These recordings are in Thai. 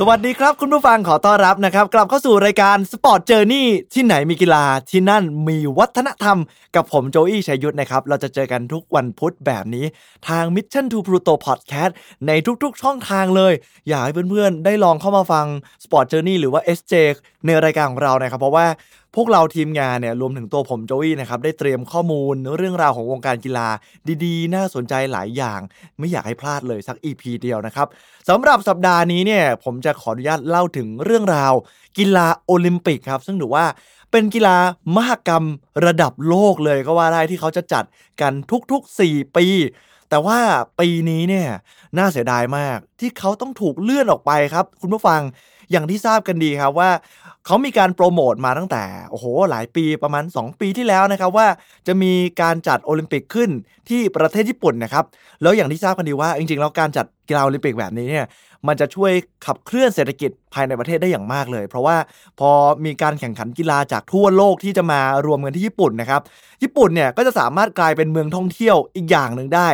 สวัสดีครับ คุณผู้ฟังขอต้อนรับนะครับ กลับเข้าสู่รายการ Sport Journey ที่ไหนมีกีฬาที่นั่นมีวัฒนธรรม กับผมโจอี้ชัยยุทธนะครับ เราจะเจอกันทุกวันพุธแบบนี้ ทาง Mission to Pluto Podcast ในทุกๆ ช่องทางเลย อยากให้เพื่อนๆ ได้ลองเข้ามาฟัง Sport Journey หรือว่า SJ ในรายการของเรานะครับ เพราะว่าพวกเราทีมงานเนี่ยรวมถึงตัวผมโจอี้นะครับได้เตรียมข้อมูลเรื่องราวของวงการกีฬาดีๆ น่าสนใจหลายอย่าง ไม่อยากให้พลาดเลยสัก EP เดียวนะครับสำหรับสัปดาห์นี้เนี่ยผมจะขออนุญาตเล่าถึงเรื่องราว กีฬาโอลิมปิกครับ ซึ่งถือว่าเป็นกีฬามหกรรมระดับโลกเลยก็ว่าได้ที่เขาจะจัดกันทุกๆ 4 ปี แต่ว่าปีนี้เนี่ยน่าเสียดายมากที่เขาต้องถูกเลื่อนออกไปครับ คุณผู้ฟังอย่างที่ทราบกันดีครับว่า เขามีการโปรโมทมาตั้งแต่โอ้โหหลายปีประมาณ 2 ปีที่แล้วนะครับว่าจะมีการจัดโอลิมปิกขึ้นที่ประเทศญี่ปุ่นนะครับแล้วอย่างที่ทราบกันดีว่า จริงๆแล้วการจัดกีฬาโอลิมปิกแบบนี้เนี่ยมันจะช่วยขับเคลื่อนเศรษฐกิจภายในประเทศได้อย่างมากเลย เพราะว่าพอมีการแข่งขันกีฬาจากทั่วโลกที่จะมารวมกันที่ญี่ปุ่นนะครับญี่ปุ่นเนี่ยก็จะสามารถกลายเป็นเมืองท่องเที่ยวอีกอย่างหนึ่งได้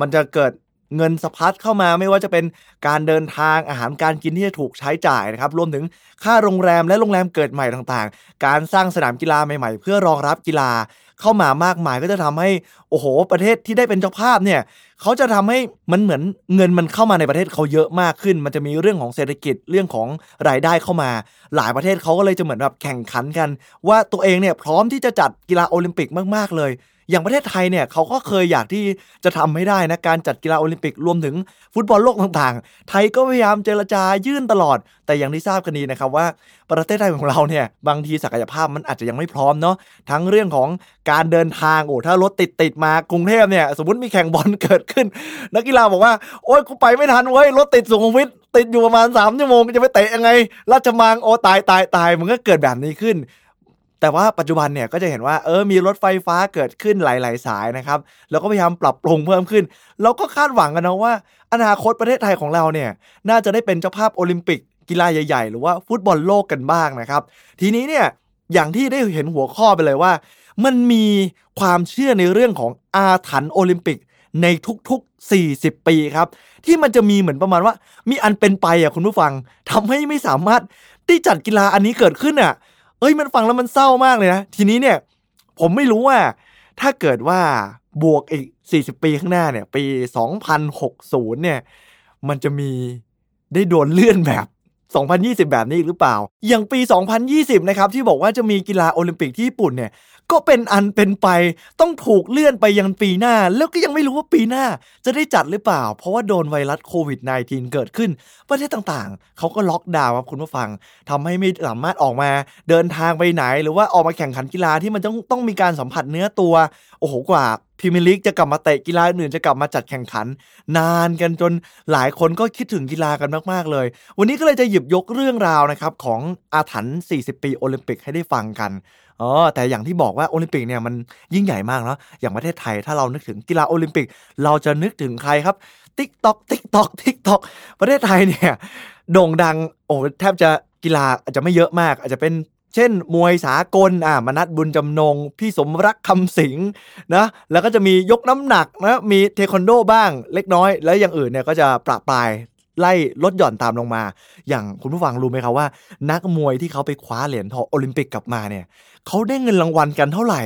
มันจะเกิด เงินสะพัดเข้ามาไม่ว่าจะเป็นการเดินทางอาหารการกินที่จะถูกใช้จ่ายนะครับรวมถึงค่าโรงแรมและโรงแรมเกิดใหม่ต่างๆ การสร้างสนามกีฬาใหม่ๆ เพื่อรองรับกีฬาเข้ามามากมายก็จะทำให้โอ้โห ประเทศที่ได้เป็นเจ้าภาพเนี่ยเขาจะทำให้มันเหมือนเงินมันเข้ามาในประเทศเขาเยอะมากขึ้น มันจะมีเรื่องของเศรษฐกิจเรื่องของรายได้เข้ามา หลายประเทศเขาก็เลยจะเหมือนแบบแข่งขันกัน ว่าตัวเองเนี่ยพร้อมที่จะจัดกีฬาโอลิมปิกมากๆเลย อย่างประเทศไทยเนี่ยเขาก็เคยอยากที่จะทำให้ได้นะการจัดกีฬาโอลิมปิกรวมถึงฟุตบอลโลกต่างๆ ไทยก็พยายามเจรจายื่นตลอด แต่อย่างที่ทราบกันดีนะครับว่าประเทศไทยของเราเนี่ยบางทีศักยภาพมันอาจจะยังไม่พร้อมเนาะทั้งเรื่องของการเดินทางโอ้ถ้ารถติดติดมากรุงเทพเนี่ยสมมติมีแข่งบอลเกิดขึ้น นักกีฬาบอกว่าโอ๊ยกูไปไม่ทันเว้ยรถติดสุขุมวิทติดอยู่ประมาณ3ชั่วโมงจะไปเตะยังไงราชมังโอ้ตายตายตายมันก็เกิดแบบนี้ขึ้น แต่ว่าปัจจุบันเนี่ยก็จะเห็นว่าเออมีรถไฟฟ้าเกิดขึ้นหลาย ๆ สายนะครับ แล้วก็พยายามปรับปรุงเพิ่มขึ้น เราก็คาดหวังกันนะว่า อนาคตประเทศไทยของเราเนี่ยน่าจะได้เป็นเจ้าภาพโอลิมปิกกีฬาใหญ่ ๆ หรือว่าฟุตบอลโลกกันบ้างนะครับ ทีนี้เนี่ยอย่างที่ได้เห็นหัวข้อไปเลยว่า มันมีความเชื่อในเรื่องของอาถรรพ์โอลิมปิกในทุกๆ 40 ปีครับ ที่มันจะมีเหมือนประมาณว่า มีอันเป็นไปอะคุณผู้ฟังทำให้ไม่สามารถที่จัดกีฬาอันนี้เกิดขึ้นอะ เอ้ยมันฟังแล้วมันเศร้ามากเลยนะ ทีนี้เนี่ย ผมไม่รู้ว่า ถ้าเกิดว่าบวกอีก 40 ปีข้างหน้าเนี่ย ปี 2060 เนี่ย มันจะมีได้โดนเลื่อนแบบ 2020 แบบนี้อีกหรือเปล่า อย่างปี 2020 นะครับ ที่บอกว่าจะมีกีฬาโอลิมปิกที่ญี่ปุ่นเนี่ย ก็เป็นอันเป็นไปต้องถูกเลื่อนไปยังปีหน้า แล้วก็ยังไม่รู้ว่าปีหน้าจะได้จัดหรือเปล่า เพราะว่าโดนไวรัสโควิด -19 เกิดขึ้น ประเทศต่างๆ เขาก็ล็อกดาวน์ครับคุณผู้ฟังทำให้ไม่สามารถออกมาเดินทางไปไหน หรือว่าออกมาแข่งขันกีฬาที่มันต้องต้องมีการสัมผัสเนื้อตัว โอ้โหกว่า พรีเมียร์ลีกจะกลับมาเตะกีฬาอื่นจะกลับมาจัดแข่งขัน นานกันจนหลายคนก็คิดถึงกีฬากันมาก ๆ เลย วันนี้ก็เลยจะหยิบยกเรื่องราวนะครับของอาถรรพ์ 40 ปีโอลิมปิกให้ได้ฟังกันอ๋อแต่อย่างที่บอกว่าโอลิมปิกเนี่ยมันยิ่งใหญ่มากเนาะอย่างประเทศไทยถ้าเรานึกถึงกีฬาโอลิมปิก เราจะนึกถึงใครครับติ๊กต็อกติ๊กต็อกติ๊กต็อกประเทศไทยเนี่ยโด่งดังโอ้แทบจะกีฬาอาจจะไม่เยอะมาก อาจจะเป็น เช่น มวยสากลอ่ามนัสบุญจำนงค์ พี่สมรักคำสิงนะแล้วก็จะมียกน้ำหนักนะมีเทควันโดบ้างเล็กน้อย แล้วอย่างอื่นเนี่ยก็จะปรับปลายไล่ลดหย่อนตามลงมา อย่างคุณผู้ฟังรู้ไหมครับว่า นักมวยที่เขาไปคว้าเหรียญทองโอลิมปิกกลับมาเนี่ยเขาได้เงินรางวัลกันเท่าไหร่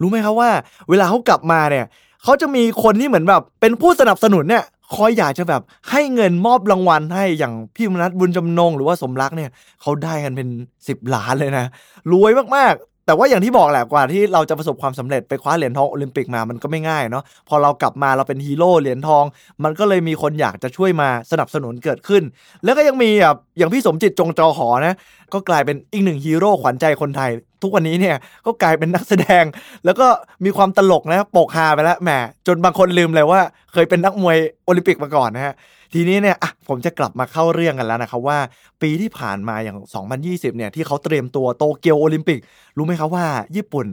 รู้ไหมครับว่า เวลาเขากลับมาเนี่ยเขาจะมีคนที่เหมือนแบบเป็นผู้สนับสนุนเนี่ย คอยอยากจะแบบให้เงินมอบรางวัลให้อย่างพี่มนัสบุญจำนง หรือว่าสมรักเนี่ยเขาได้กันเป็น 10 ล้านเลยนะรวยมากๆ แต่ว่าอย่างที่บอกแหละกว่าที่เราจะประสบความสำเร็จไปคว้าเหรียญทองโอลิมปิกมามันก็ไม่ง่ายเนาะพอเรากลับมาเราเป็นฮีโร่เหรียญทอง มันก็เลยมีคนอยากจะช่วยมาสนับสนุนเกิดขึ้น แล้วก็ยังมีแบบอย่างพี่สมจิตจงจอหอนะก็กลายเป็นอีกหนึ่งฮีโร่ขวัญใจคนไทย ทุกวันนี้เนี่ยก็กลายเป็นนักแสดง แล้วก็มีความตลกนะปกฮาไปแล้วแหมจนบางคนลืมเลยว่า เคยเป็นนักมวยโอลิมปิกมาก่อนนะฮะทีนี้เนี่ยอะผมจะกลับมาเข้าเรื่องกันแล้วนะครับว่า ปีที่ผ่านมาอย่าง 2020 เนี่ยที่เขาเตรียมตัวโตเกียวโอลิมปิก รู้ไหมครับว่า ญี่ปุ่น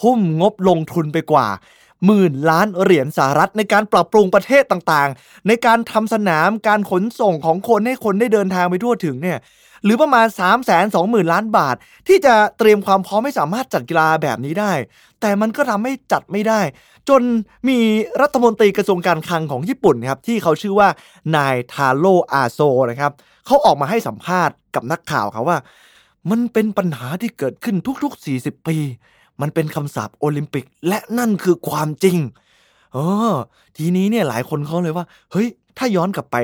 ทุ่มงบลงทุนไปกว่าหมื่นล้านเหรียญสหรัฐในการปรับปรุงประเทศต่างๆ ในการทำสนามการขนส่งของคนให้คนได้เดินทางไปทั่วถึงเนี่ย หรือประมาณ 3 2 0 0 0 0 ล้านบาท ที่จะเตรียมความพร้อมไม่สามารถจัดกีฬาแบบนี้ได้ แต่มันก็ทำให้จัดไม่ได้ จนมีรัฐมนตรีกระทรวงการคลังของญี่ปุ่นครับที่เขาชื่อว่านายทาโร่อาโซนะครับเขาออกมาให้สัมภาษณ์กับนักข่าวครับว่า มันเป็นปัญหาที่เกิดขึ้นทุกๆ 40 ปี มันเป็นคำสาปโอลิมปิก และนั่นคือความจริงเออทีนี้เนี่ยหลายคนเขาเลยว่า เฮ้ย ถ้าย้อนกลับไป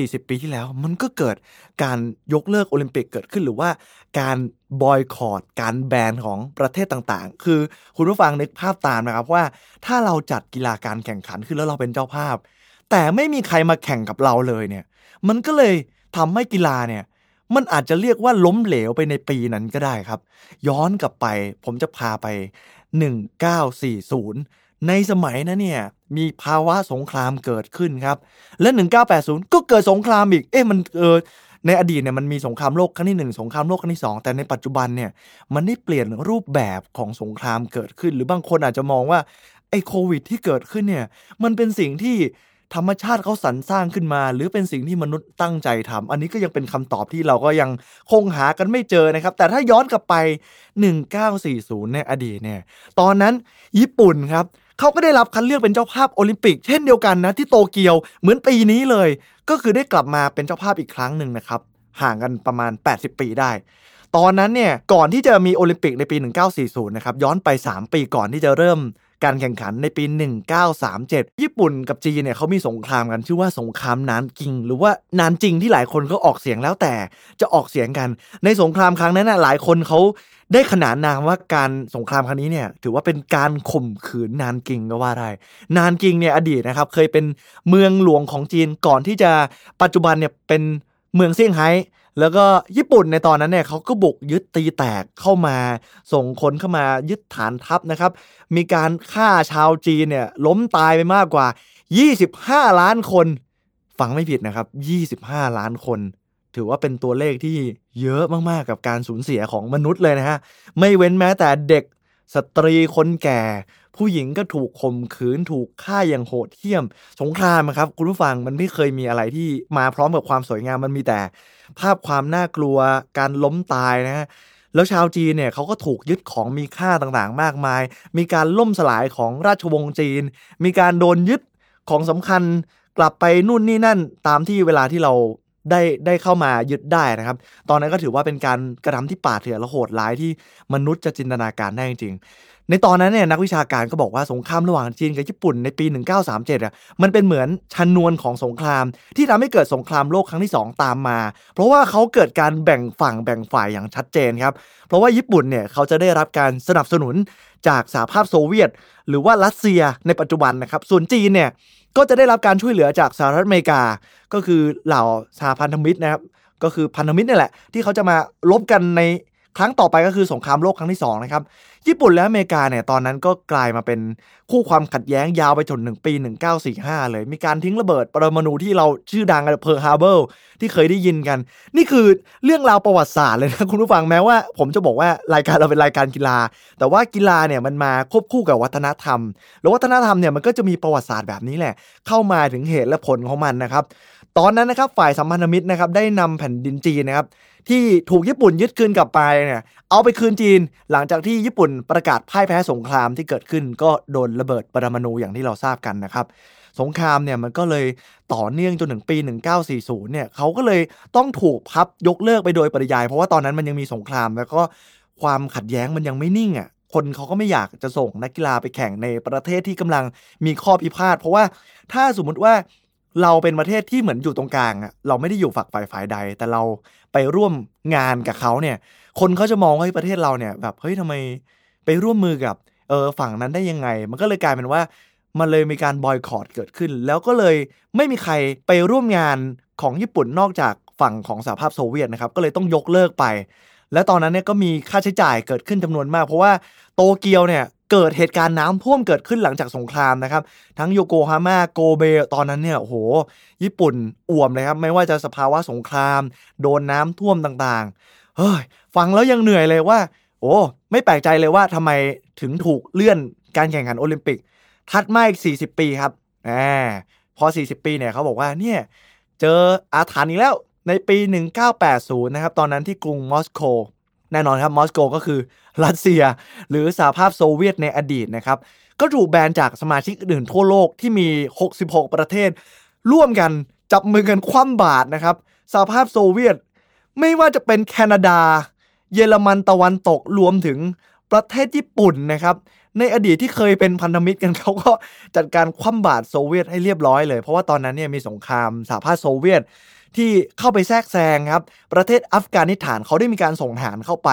40 ปีที่แล้ว มันก็เกิดการยกเลิกโอลิมปิกเกิดขึ้นหรือว่าการบอยคอรดการแบนของประเทศต่างๆ คือคุณผู้ฟังนึกภาพตามนะครับว่า ถ้าเราจัดกีฬาการแข่งขันขึ้นแล้วเราเป็นเจ้าภาพ แต่ไม่มีใครมาแข่งกับเราเลยเนี่ย มันก็เลยทำให้กีฬาเนี่ยมันอาจจะเรียกว่าล้มเหลวไปในปีนั้นก็ได้ครับ ย้อนกลับไปผมจะพาไป 1940 ในสมัยนั้นเนี่ยมีภาวะสงครามเกิดขึ้นครับ และ 1980 ก็เกิดสงครามอีก เอ๊ะมันเออในอดีตเนี่ยมันมีสงครามโลกครั้งที่ 1 สงครามโลกครั้งที่ 2 แต่ในปัจจุบันเนี่ยมันได้เปลี่ยนรูปแบบของสงครามเกิดขึ้น หรือบางคนอาจจะมองว่าไอ้โควิดที่เกิดขึ้นเนี่ยมันเป็นสิ่งที่ธรรมชาติเขาสรรสร้างขึ้นมา หรือเป็นสิ่งที่มนุษย์ตั้งใจทำอันนี้ก็ยังเป็นคำตอบที่เราก็ยังคงหากันไม่เจอนะครับ แต่ถ้าย้อนกลับไป 1940 ในอดีตเนี่ย ตอนนั้นญี่ปุ่นครับ เขาก็ได้รับคัดเลือกเป็นเจ้าภาพโอลิมปิก เช่นเดียวกันนะที่โตเกียวเหมือนปีนี้เลย ก็คือได้กลับมาเป็นเจ้าภาพอีกครั้งหนึ่งนะครับห่างกันประมาณ 80 ปีได้ ตอนนั้นเนี่ยก่อนที่จะมีโอลิมปิกในปี 1940 นะครับย้อนไป 3 ปีก่อนที่จะเริ่ม การแข่งขันในปี 1937 ญี่ปุ่นกับจีนเนี่ยเขามีสงครามกันชื่อว่าสงครามนานกิง หรือว่านานจริงที่หลายคนก็ออกเสียงแล้วแต่จะออกเสียงกัน ในสงครามครั้งนั้นนะหลายคนเขาได้ขนานนามว่าการสงครามครั้งนี้เนี่ยถือว่าเป็นการข่มขืนนานกิงก็ว่าได้ นานกิงเนี่ยอดีตนะครับเคยเป็นเมืองหลวงของจีนก่อนที่จะปัจจุบันเนี่ยเป็นเมืองเซี่ยงไฮ้ แล้วก็ญี่ปุ่นในตอนนั้นเนี่ยเขาก็บุกยึดตีแตกเข้ามา ส่งคนเข้ามายึดฐานทัพนะครับ มีการฆ่าชาวจีนเนี่ยล้มตายไปมากกว่า 25 ล้านคน ฟังไม่ผิดนะครับ 25 ล้านคน ถือว่าเป็นตัวเลขที่เยอะมากๆกับการสูญเสียของมนุษย์เลยนะฮะ ไม่เว้นแม้แต่เด็กสตรีคนแก่ ผู้หญิงก็ถูกข่มขืนถูกฆ่าอย่างโหดเหี้ยม สงครามครับคุณผู้ฟังมันไม่เคยมีอะไรที่มาพร้อมกับความสวยงามมันมีแต่ ภาพความน่ากลัวการล้มตายนะฮะแล้วชาวจีนเนี่ยเขาก็ถูกยึดของมีค่าต่างๆ มากมาย มีการล่มสลายของราชวงศ์จีน มีการโดนยึดของสำคัญกลับไปนู่นนี่นั่นตามที่เวลาที่เราได้ได้เข้ามายึดได้นะครับ ตอนนั้นก็ถือว่าเป็นการกระทำที่ป่าเถื่อนและโหดร้ายที่มนุษย์จะจินตนาการได้จริง ในตอนนั้นเนี่ยนักวิชาการก็บอกว่าสงครามระหว่างจีนกับญี่ปุ่นในปี 1937อะมันเป็นเหมือนชันนวนของสงคราม ที่ทำให้เกิดสงครามโลกครั้งที่ 2 ตามมา เพราะว่าเขาเกิดการแบ่งฝั่งแบ่งฝ่ายอย่างชัดเจนครับ เพราะว่าญี่ปุ่นเนี่ยเขาจะได้รับการสนับสนุนจากสหภาพโซเวียต หรือว่ารัสเซียในปัจจุบันนะครับส่วนจีนเนี่ยก็จะได้รับการช่วยเหลือจากสหรัฐอเมริกา ก็คือเหล่าสหพันธมิตรนะครับก็คือพันธมิตรนี่แหละที่เขาจะมารบกันใน ครั้งต่อไปก็คือสงครามโลกครั้งที่2นะครับญี่ปุ่นและอเมริกาเนี่ยตอนนั้นก็กลายมาเป็นคู่ความขัดแย้งยาวไปจนถึงปี 1945 เลย มีการทิ้งระเบิดปรมาณูที่เราชื่อดังกันเพิร์ลฮาร์เบอร์ที่เคยได้ยินกัน นี่คือเรื่องราวประวัติศาสตร์เลยนะคุณผู้ฟังแม้ว่า ผมจะบอกว่ารายการเราเป็นรายการกีฬา แต่ว่ากีฬาเนี่ยมันมาควบคู่กับวัฒนธรรม แล้ววัฒนธรรมเนี่ยมันก็จะมีประวัติศาสตร์แบบนี้แหละ เข้ามาถึงเหตุและผลของมันนะครับ ตอนนั้นนะครับฝ่ายสัมพันธมิตรนะครับได้นำแผ่นดินจีนนะครับที่ถูกญี่ปุ่นยึดคืนกลับไปเนี่ยเอาไปคืนจีน หลังจากที่ญี่ปุ่นประกาศพ่ายแพ้สงครามที่เกิดขึ้นก็โดนระเบิดปรมาณูอย่างที่เราทราบกันนะครับสงครามเนี่ยมันก็เลยต่อเนื่องจนถึงปี 1940 เนี่ยเขาก็เลยต้องถูกพับยกเลิกไปโดยปริยาย เพราะว่าตอนนั้นมันยังมีสงคราม แล้วก็ความขัดแย้งมันยังไม่นิ่งอะคนเขาก็ไม่อยากจะส่งนักกีฬาไปแข่งในประเทศที่กำลังมีข้อพิพาทเพราะว่าถ้าสมมุติว่า เราเป็นประเทศที่เหมือนอยู่ตรงกลางอะเราไม่ได้อยู่ฝักฝ่ายฝ่ายใด แต่เราไปร่วมงานกับเขาเนี่ย คนเขาจะมองว่าประเทศเราเนี่ยแบบเฮ้ยทำไมไปร่วมมือกับเออฝั่งนั้นได้ยังไง มันก็เลยกลายเป็นว่ามันเลยมีการบอยคอรดเกิดขึ้น แล้วก็เลยไม่มีใครไปร่วมงานของญี่ปุ่นนอกจากฝั่งของสหภาพโซเวียตนะครับ ก็เลยต้องยกเลิกไป และตอนนั้นเนี่ยก็มีค่าใช้จ่ายเกิดขึ้นจำนวนมาก เพราะว่าโตเกียวเนี่ย เกิดเหตุการณ์น้ำท่วมเกิดขึ้นหลังจากสงครามนะครับ ทั้งโยโกฮาม่าโกเบตอนนั้นเนี่ยโอ้โห ญี่ปุ่นอ่วมเลยครับ ไม่ว่าจะสภาวะสงคราม โดนน้ำท่วมต่างๆเฮ้ยฟังแล้วยังเหนื่อยเลยว่า โอ้ไม่แปลกใจเลยว่าทำไมถึงถูกเลื่อนการแข่งขันโอลิมปิก ทัดมาอีก 40 ปีครับแหมพอ 40 ปีเนี่ยเขาบอกว่าเนี่ยเจออาถรรพ์อีกแล้วในปี 1980 นะครับ ตอนนั้นที่กรุงมอสโก แน่นอนครับมอสโกก็คือรัสเซีย หรือสหภาพโซเวียตในอดีตนะครับ ก็ถูกแบนจากสมาชิกอื่นทั่วโลกที่มี 66 ประเทศ ร่วมกันจับมือกันคว่ำบาตรนะครับสหภาพโซเวียต ไม่ว่าจะเป็นแคนาดา เยอรมันตะวันตกรวมถึงประเทศญี่ปุ่นนะครับ ในอดีตที่เคยเป็นพันธมิตรกันเขาก็จัดการคว่ำบาตรโซเวียตให้เรียบร้อยเลย เพราะว่าตอนนั้นเนี่ยมีสงครามสหภาพโซเวียตที่เข้าไปแทรกแซงครับ ประเทศอัฟกานิสถานเขาได้มีการส่งทหารเข้าไป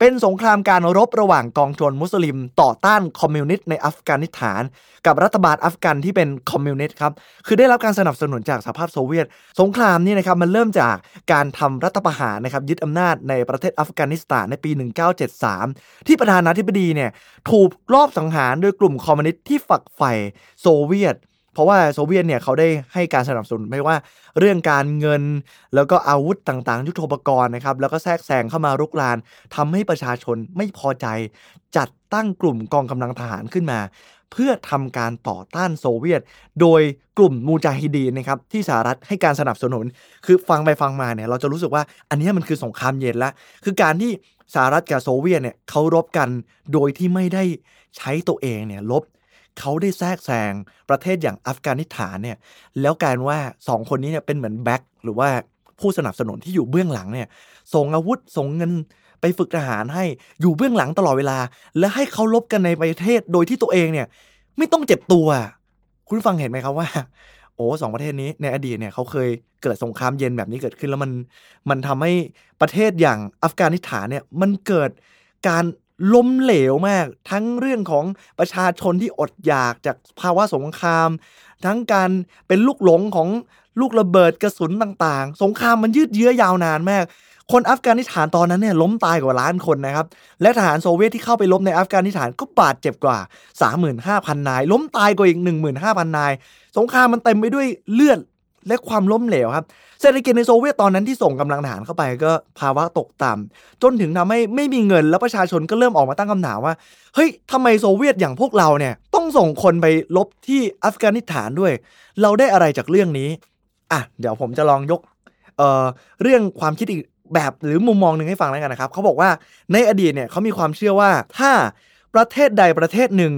เป็นสงครามการรบระหว่างกองโจรมุสลิม ต่อต้านคอมมิวนิสต์ในอัฟกานิสถาน กับรัฐบาลอัฟกันที่เป็นคอมมิวนิสต์ครับคือได้รับการสนับสนุนจากสหภาพโซเวียต สงครามนี่นะครับมันเริ่มจากการทำรัฐประหารนะครับยึดอำนาจในประเทศอัฟกานิสถานในปี 1973 ที่ประธานาธิบดีเนี่ยถูกลอบสังหารโดยกลุ่มคอมมิวนิสต์ที่ฝักใฝ่โซเวียต เพราะว่าโซเวียตเนี่ยเขาได้ให้การสนับสนุนไม่ว่าเรื่องการเงินแล้วก็อาวุธต่างๆ ยุทโธปกรณ์นะครับแล้วก็แทรกแซงเข้ามารุกรานทำให้ประชาชนไม่พอใจ จัดตั้งกลุ่มกองกำลังทหารขึ้นมา เพื่อทำการต่อต้านโซเวียต โดยกลุ่มมูจาฮิดีนนะครับที่สหรัฐให้การสนับสนุน คือฟังไปฟังมาเนี่ยเราจะรู้สึกว่าอันนี้มันคือสงครามเย็นละคือการที่สหรัฐกับโซเวียตเนี่ยเขารบกันโดยที่ไม่ได้ใช้ตัวเองเนี่ยลบ เขาได้แทรกแซงประเทศอย่างอัฟกานิสถานเนี่ยแล้วกายเป็นว่าสองคนนี้เนี่ยเป็นเหมือนแบ็คหรือว่าผู้สนับสนุนที่อยู่เบื้องหลังเนี่ยส่งอาวุธส่งเงินไปฝึกทหารให้อยู่เบื้องหลังตลอดเวลา และให้เขาลบกันในประเทศโดยที่ตัวเองเนี่ย ไม่ต้องเจ็บตัว คุณฟังเห็นไหมครับว่า โอ้สองประเทศนี้ในอดีตเนี่ยเขาเคยเกิดสงครามเย็นแบบนี้เกิดขึ้นแล้วมันมันทำให้ประเทศอย่างอัฟกานิสถานเนี่ยมันเกิดการ ล้มเหลวมาก ทั้งเรื่องของประชาชนที่อดอยากจากภาวะสงคราม ทั้งการเป็นลูกหลงของลูกระเบิดกระสุนต่างๆ สงครามมันยืดเยื้อยาวนานมาก คนอัฟกานิสถานตอนนั้นเนี่ยล้มตายกว่าล้านคนนะครับ และทหารโซเวียตที่เข้าไปลบในอัฟกานิสถานก็บาดเจ็บกว่า 35,000 นาย ล้มตายกว่าอีก 15,000 นาย สงครามมันเต็มไปด้วยเลือด และความล้มเหลวครับ เศรษฐกิจในโซเวียตตอนนั้นที่ส่งกำลังทหารเข้าไปก็ภาวะตกต่ำจนถึงทำให้ไม่มีเงินแล้วประชาชนก็เริ่มออกมาตั้งคำถามว่า เฮ้ยทำไมโซเวียตอย่างพวกเราเนี่ยต้องส่งคนไปลบที่อัฟกานิสถานด้วย เราได้อะไรจากเรื่องนี้อะเดี๋ยวผมจะลองยกเอ่อเรื่องความคิดอีกแบบหรือมุมมองหนึ่งให้ฟังแล้วกันนะครับเขาบอกว่าในอดีตเนี่ยเขามีความเชื่อว่าถ้าประเทศใดประเทศหนึ่ง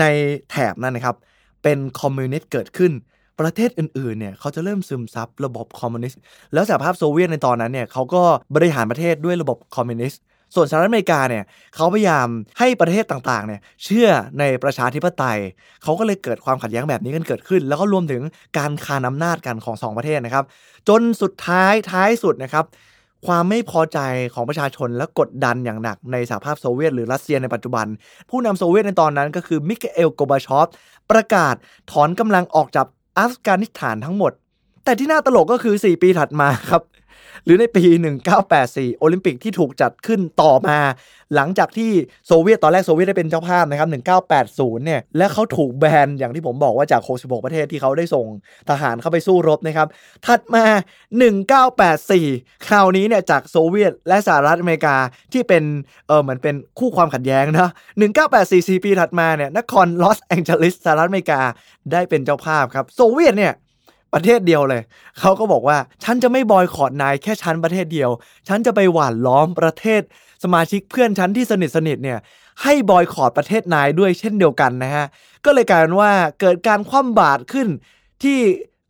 ในแถบนั้นนะครับ เป็นคอมมิวนิสต์เกิดขึ้น ประเทศอื่นๆเนี่ยเขาจะเริ่มซึมซับระบบคอมมิวนิสต์แล้วสหภาพโซเวียตในตอนนั้นเนี่ยเขาก็บริหารประเทศด้วยระบบคอมมิวนิสต์ส่วนสหรัฐอเมริกาเนี่ยเขาพยายามให้ประเทศต่างๆเนี่ยเชื่อในประชาธิปไตย เขาก็เลยเกิดความขัดแย้งแบบนี้กันเกิดขึ้น แล้วก็รวมถึงการคานอำนาจกันของสองประเทศนะครับ จนสุดท้ายท้ายสุดนะครับ ความไม่พอใจของประชาชนและกดดันอย่างหนักในสหภาพโซเวียตหรือรัสเซียในปัจจุบัน ผู้นำโซเวียตในตอนนั้นก็คือมิคาอิลกอร์บาชอฟประกาศถอนกำลังออกจาก อัฟกานิสถานทั้งหมด แต่ที่น่าตลกก็คือ 4 ปีถัดมาครับ หรือในปี 1984 โอลิมปิกที่ถูกจัดขึ้นต่อมา หลังจากที่โซเวียตตอนแรกโซเวียตได้เป็นเจ้าภาพนะครับ 1980 เนี่ย และเขาถูกแบนอย่างที่ผมบอกว่าจาก 66 ประเทศที่เขาได้ส่งทหารเข้าไปสู้รบนะครับ ถัดมา 1984 คราวนี้เนี่ยจากโซเวียตและสหรัฐอเมริกาที่เป็นเออเหมือนเป็นคู่ความขัดแย้งนะ 1984 4ปีถัดมาเนี่ยนครลอสแองเจลิสสหรัฐอเมริกาได้เป็นเจ้าภาพครับโซเวียตเนี่ย ประเทศเดียวเลย เขาก็บอกว่าฉันจะไม่บอยคอตนายแค่ฉันประเทศเดียว ฉันจะไปหว่านล้อมประเทศสมาชิกเพื่อนฉันที่สนิทสนิทเนี่ยให้บอยคอตประเทศนายด้วยเช่นเดียวกันนะฮะ ก็เลยกลายเป็นว่าเกิดการคว่ำบาตรขึ้นที่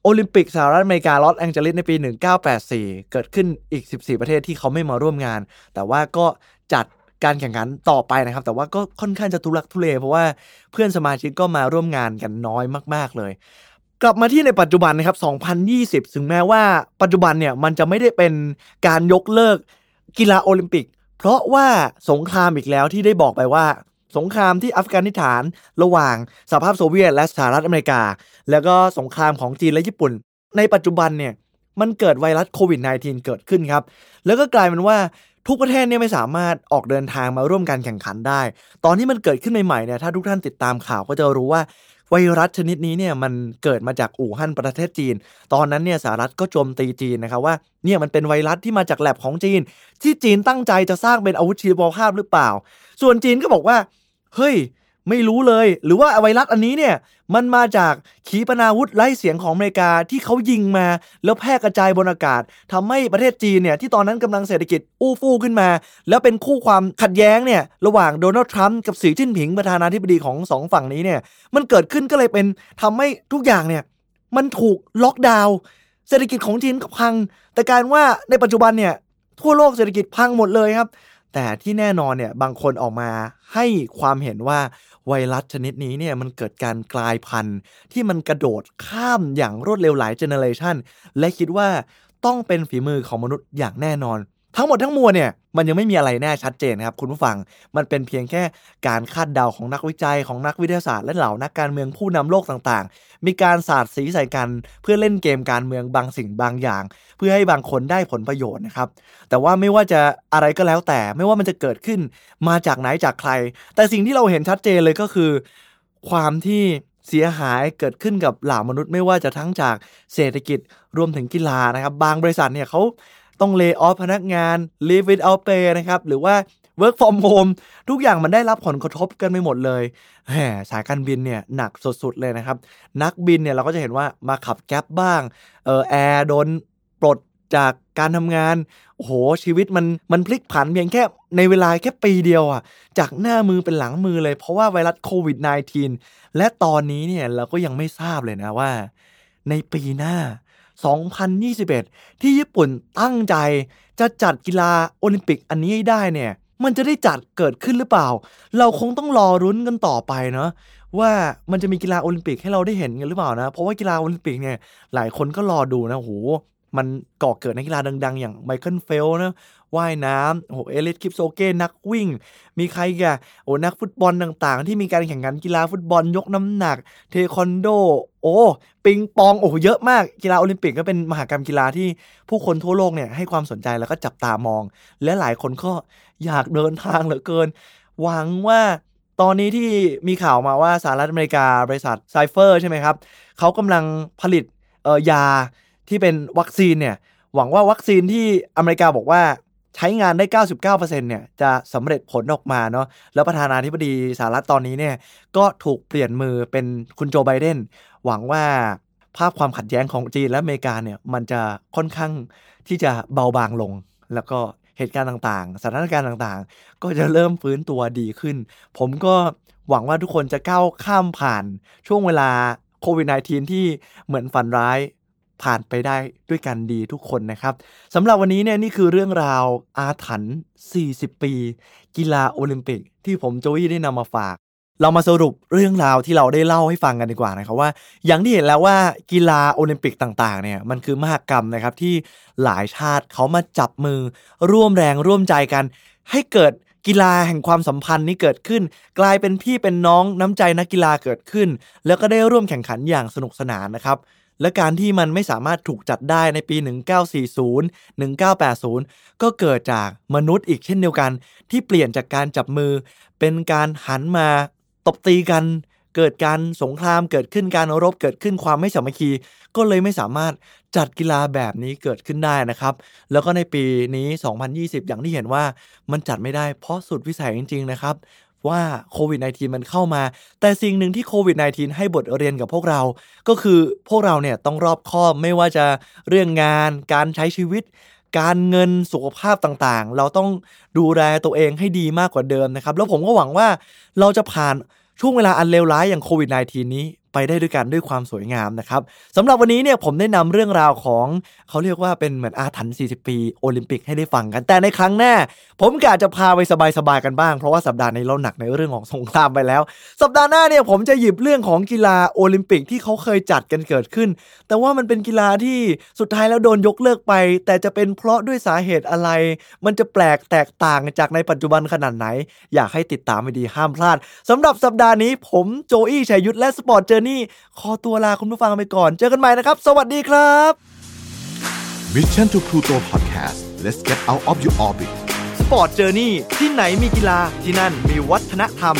โอลิมปิกสหรัฐอเมริกาลอสแองเจลิสในปี 1984 เกิดขึ้นอีก 14 ประเทศที่เขาไม่มาร่วมงาน แต่ว่าก็จัดการแข่งขันต่อไปนะครับ แต่ว่าก็ค่อนข้างจะทุลักทุเล เพราะว่าเพื่อนสมาชิกก็มาร่วมงานกันน้อยมาก ๆ เลย กลับมาที่ในปัจจุบันนะครับ 2020 ถึงแม้ว่าปัจจุบันเนี่ยมันจะไม่ได้เป็นการยกเลิกกีฬาโอลิมปิก เพราะว่าสงครามอีกแล้วที่ได้บอกไปว่า สงครามที่อัฟกานิสถานระหว่างสหภาพโซเวียต และสหรัฐอเมริกา แล้วก็สงครามของจีนและญี่ปุ่น ในปัจจุบันเนี่ยมันเกิดไวรัสโควิด -19 เกิดขึ้นครับ แล้วก็กลายเป็นว่าทุกประเทศเนี่ยไม่สามารถออกเดินทางมาร่วมการแข่งขันได้ ตอนที่มันเกิดขึ้นใหม่ๆเนี่ยถ้าทุกท่านติดตามข่าวก็จะรู้ว่า ไวรัสชนิดนี้เนี่ยมันเกิดมาจากอู่ฮั่นประเทศจีน ตอนนั้นเนี่ยสหรัฐก็โจมตีจีนนะครับว่าเนี่ยมันเป็นไวรัสที่มาจากแลบของจีน ที่จีนตั้งใจจะสร้างเป็นอาวุธชีวภาพหรือเปล่า ส่วนจีนก็บอกว่า เฮ้ย ไม่รู้เลย หรือว่าไวรัสอันนี้เนี่ยมันมาจากขีปนาวุธไล่เสียงของอเมริกาที่เขายิงมา แล้วแพร่กระจายบนอากาศทำให้ประเทศจีนเนี่ยที่ตอนนั้นกำลังเศรษฐกิจอู้ฟู่ขึ้นมา แล้วเป็นคู่ความขัดแย้งเนี่ยระหว่างโดนัลด์ทรัมป์กับสีจิ้นผิงประธานาธิบดีของสองฝั่งนี้เนี่ยมันเกิดขึ้นก็เลยเป็นทำให้ทุกอย่างเนี่ยมันถูกล็อกดาวน์เศรษฐกิจของจีนก็พัง แต่การว่าในปัจจุบันเนี่ยทั่วโลกเศรษฐกิจพังหมดเลยครับแต่ที่แน่นอนเนี่ยบางคนออกมาให้ความเห็นว่า ไวรัสชนิดนี้เนี่ยมันเกิดการกลายพันธุ์ที่มันกระโดดข้ามอย่างรวดเร็วหลายเจเนเรชันและคิดว่าต้องเป็นฝีมือของมนุษย์อย่างแน่นอน ทั้งหมดทั้งมวลเนี่ยมันยังไม่มีอะไรแน่ชัดเจนครับคุณผู้ฟัง มันเป็นเพียงแค่การคาดเดาของนักวิจัยของนักวิทยาศาสตร์และเหล่านักการเมืองผู้นำโลกต่างๆ มีการสาดสีใส่กันเพื่อเล่นเกมการเมืองบางสิ่งบางอย่าง เพื่อให้บางคนได้ผลประโยชน์นะครับ แต่ว่าไม่ว่าจะอะไรก็แล้วแต่ ไม่ว่ามันจะเกิดขึ้นมาจากไหนจากใคร แต่สิ่งที่เราเห็นชัดเจนเลยก็คือ ความที่เสียหายเกิดขึ้นกับเหล่ามนุษย์ไม่ว่าจะทั้งจากเศรษฐกิจรวมถึงกีฬานะครับ บางบริษัทเนี่ยเขา ต้องเลิกออฟพนักงาน leave without pay นะครับ หรือว่า work from home ทุกอย่างมันได้รับผลกระทบกันไปหมดเลยแหมสายการบินเนี่ยหนักสุดๆเลยนะครับ นักบินเนี่ยเราก็จะเห็นว่ามาขับแก๊ปบ้าง เออแอร์โดนปลดจากการทำงาน โอ้โห ชีวิตมันมันพลิกผันเพียงแค่ในเวลาแค่ปีเดียวอะ จากหน้ามือเป็นหลังมือเลย เพราะว่าไวรัสโควิด -19 และตอนนี้เนี่ยเราก็ยังไม่ทราบเลยนะว่า ในปีหน้า 2021 ที่ญี่ปุ่นตั้งใจจะจัดกีฬาโอลิมปิกอันนี้ให้ได้เนี่ย มันจะได้จัดเกิดขึ้นหรือเปล่า เราคงต้องรอรุ้นกันต่อไปเนาะว่ามันจะมีกีฬาโอลิมปิกให้เราได้เห็นกันหรือเปล่านะ เพราะว่ากีฬาโอลิมปิกเนี่ยหลายคนก็รอดูนะโหมันก่อเกิดในกีฬาดัง ๆ อย่างไมเคิลเฟลป์สนะ ว่ายน้ำโอ้เอเลียดคิปโชเก้นักวิ่ง มีใครอีกโอ้นักฟุตบอลต่างๆ ที่มีการแข่งขันกีฬาฟุตบอลยกน้ำหนัก เทควันโด โอ้ ปิงปอง โอ้เยอะมาก กีฬาโอลิมปิกก็เป็นมหกรรมกีฬาที่ผู้คนทั่วโลกเนี่ยให้ความสนใจแล้วก็จับตามอง และหลายคนก็อยากเดินทางเหลือเกิน หวังว่าตอนนี้ที่มีข่าวมาว่าสหรัฐอเมริกาบริษัทไซเฟอร์ใช่ไหมครับเขากำลังผลิตเออยาที่เป็นวัคซีนเนี่ยหวังว่าวัคซีนที่อเมริกาบอกว่า ใช้งานได้ 99%เนี่ยจะสำเร็จผลออกมาเนาะแล้วประธานาธิบดีสหรัฐตอนนี้เนี่ยก็ถูกเปลี่ยนมือเป็นคุณโจไบเดนหวังว่าภาพความขัดแย้งของจีนและอเมริกาเนี่ยมันจะค่อนข้างที่จะเบาบางลง แล้วก็เหตุการณ์ต่างๆ สถานการณ์ต่างๆ ก็จะเริ่มฟื้นตัวดีขึ้น ผมก็หวังว่าทุกคนจะก้าวข้ามผ่านช่วงเวลาโควิด -19 ที่เหมือนฝันร้าย ผ่านไปได้ด้วยกันดีทุกคนนะครับสำหรับวันนี้เนี่ยนี่คือเรื่องราวอาถรรพ์40 ปี กีฬาโอลิมปิก ที่ผมโจวี่ได้นำมาฝาก เรามาสรุปเรื่องราวที่เราได้เล่าให้ฟังกันดีกว่านะครับว่า อย่างที่เห็นแล้วว่ากีฬาโอลิมปิกต่างๆเนี่ยมันคือมหกรรมนะครับที่หลายชาติเขามาจับมือ ร่วมแรงร่วมใจกัน ให้เกิดกีฬาแห่งความสัมพันธ์นี้เกิดขึ้น กลายเป็นพี่เป็นน้องน้ำใจนักกีฬาเกิดขึ้น แล้วก็ได้ร่วมแข่งขันอย่างสนุกสนานนะครับ และการที่มันไม่สามารถถูกจัดได้ในปี 1940 1980 ก็เกิดจากมนุษย์อีกเช่นเดียวกัน ที่เปลี่ยนจากการจับมือ เป็นการหันมาตบตีกัน เกิดการสงครามเกิดขึ้นการรบเกิดขึ้นความไม่สามัคคี ก็เลยไม่สามารถจัดกีฬาแบบนี้เกิดขึ้นได้นะครับ แล้วก็ในปีนี้ 2020 อย่างที่เห็นว่ามันจัดไม่ได้เพราะสุดวิสัยจริง ๆ นะครับ ว่าโควิด -19 มันเข้ามา แต่สิ่งหนึ่งที่โควิด -19 ให้บทเรียนกับพวกเรา ก็คือพวกเราเนี่ยต้องรอบคอบไม่ว่าจะเรื่องงาน การใช้ชีวิต การเงินสุขภาพต่างๆ เราต้องดูแลตัวเองให้ดีมากกว่าเดิมนะครับ แล้วผมก็หวังว่าเราจะผ่านช่วงเวลาอันเลวร้ายอย่างโควิด -19 นี้ ไปได้ด้วยกันด้วยความสวยงามนะครับสำหรับวันนี้เนี่ยผมได้นำเรื่องราวของเขาเรียกว่าเป็นเหมือนอาถรรพ์40 ปีโอลิมปิกให้ได้ฟังกัน แต่ในครั้งหน้า ผมกะจะพาไปสบายๆกันบ้าง เพราะว่าสัปดาห์นี้เราหนักในเรื่องของสงครามไปแล้ว สัปดาห์หน้าเนี่ยผมจะหยิบเรื่องของกีฬาโอลิมปิกที่เขาเคยจัดกันเกิดขึ้น แต่ว่ามันเป็นกีฬาที่สุดท้ายแล้วโดนยกเลิกไป แต่จะเป็นเพราะด้วยสาเหตุอะไร มันจะแปลกแตกต่างจากในปัจจุบันขนาดไหน อยากให้ติดตามให้ดีห้ามพลาดสำหรับสัปดาห์นี้ผมโจอี้ชัยยุทธและ Sport Journey ขอตัวลาคุณผู้ฟังไปก่อน เจอกันใหม่นะครับ สวัสดีครับ Mission To Pluto Podcast let's get out of your orbit Sport Journey ที่ไหนมีกีฬาที่นั่นมีวัฒนธรรม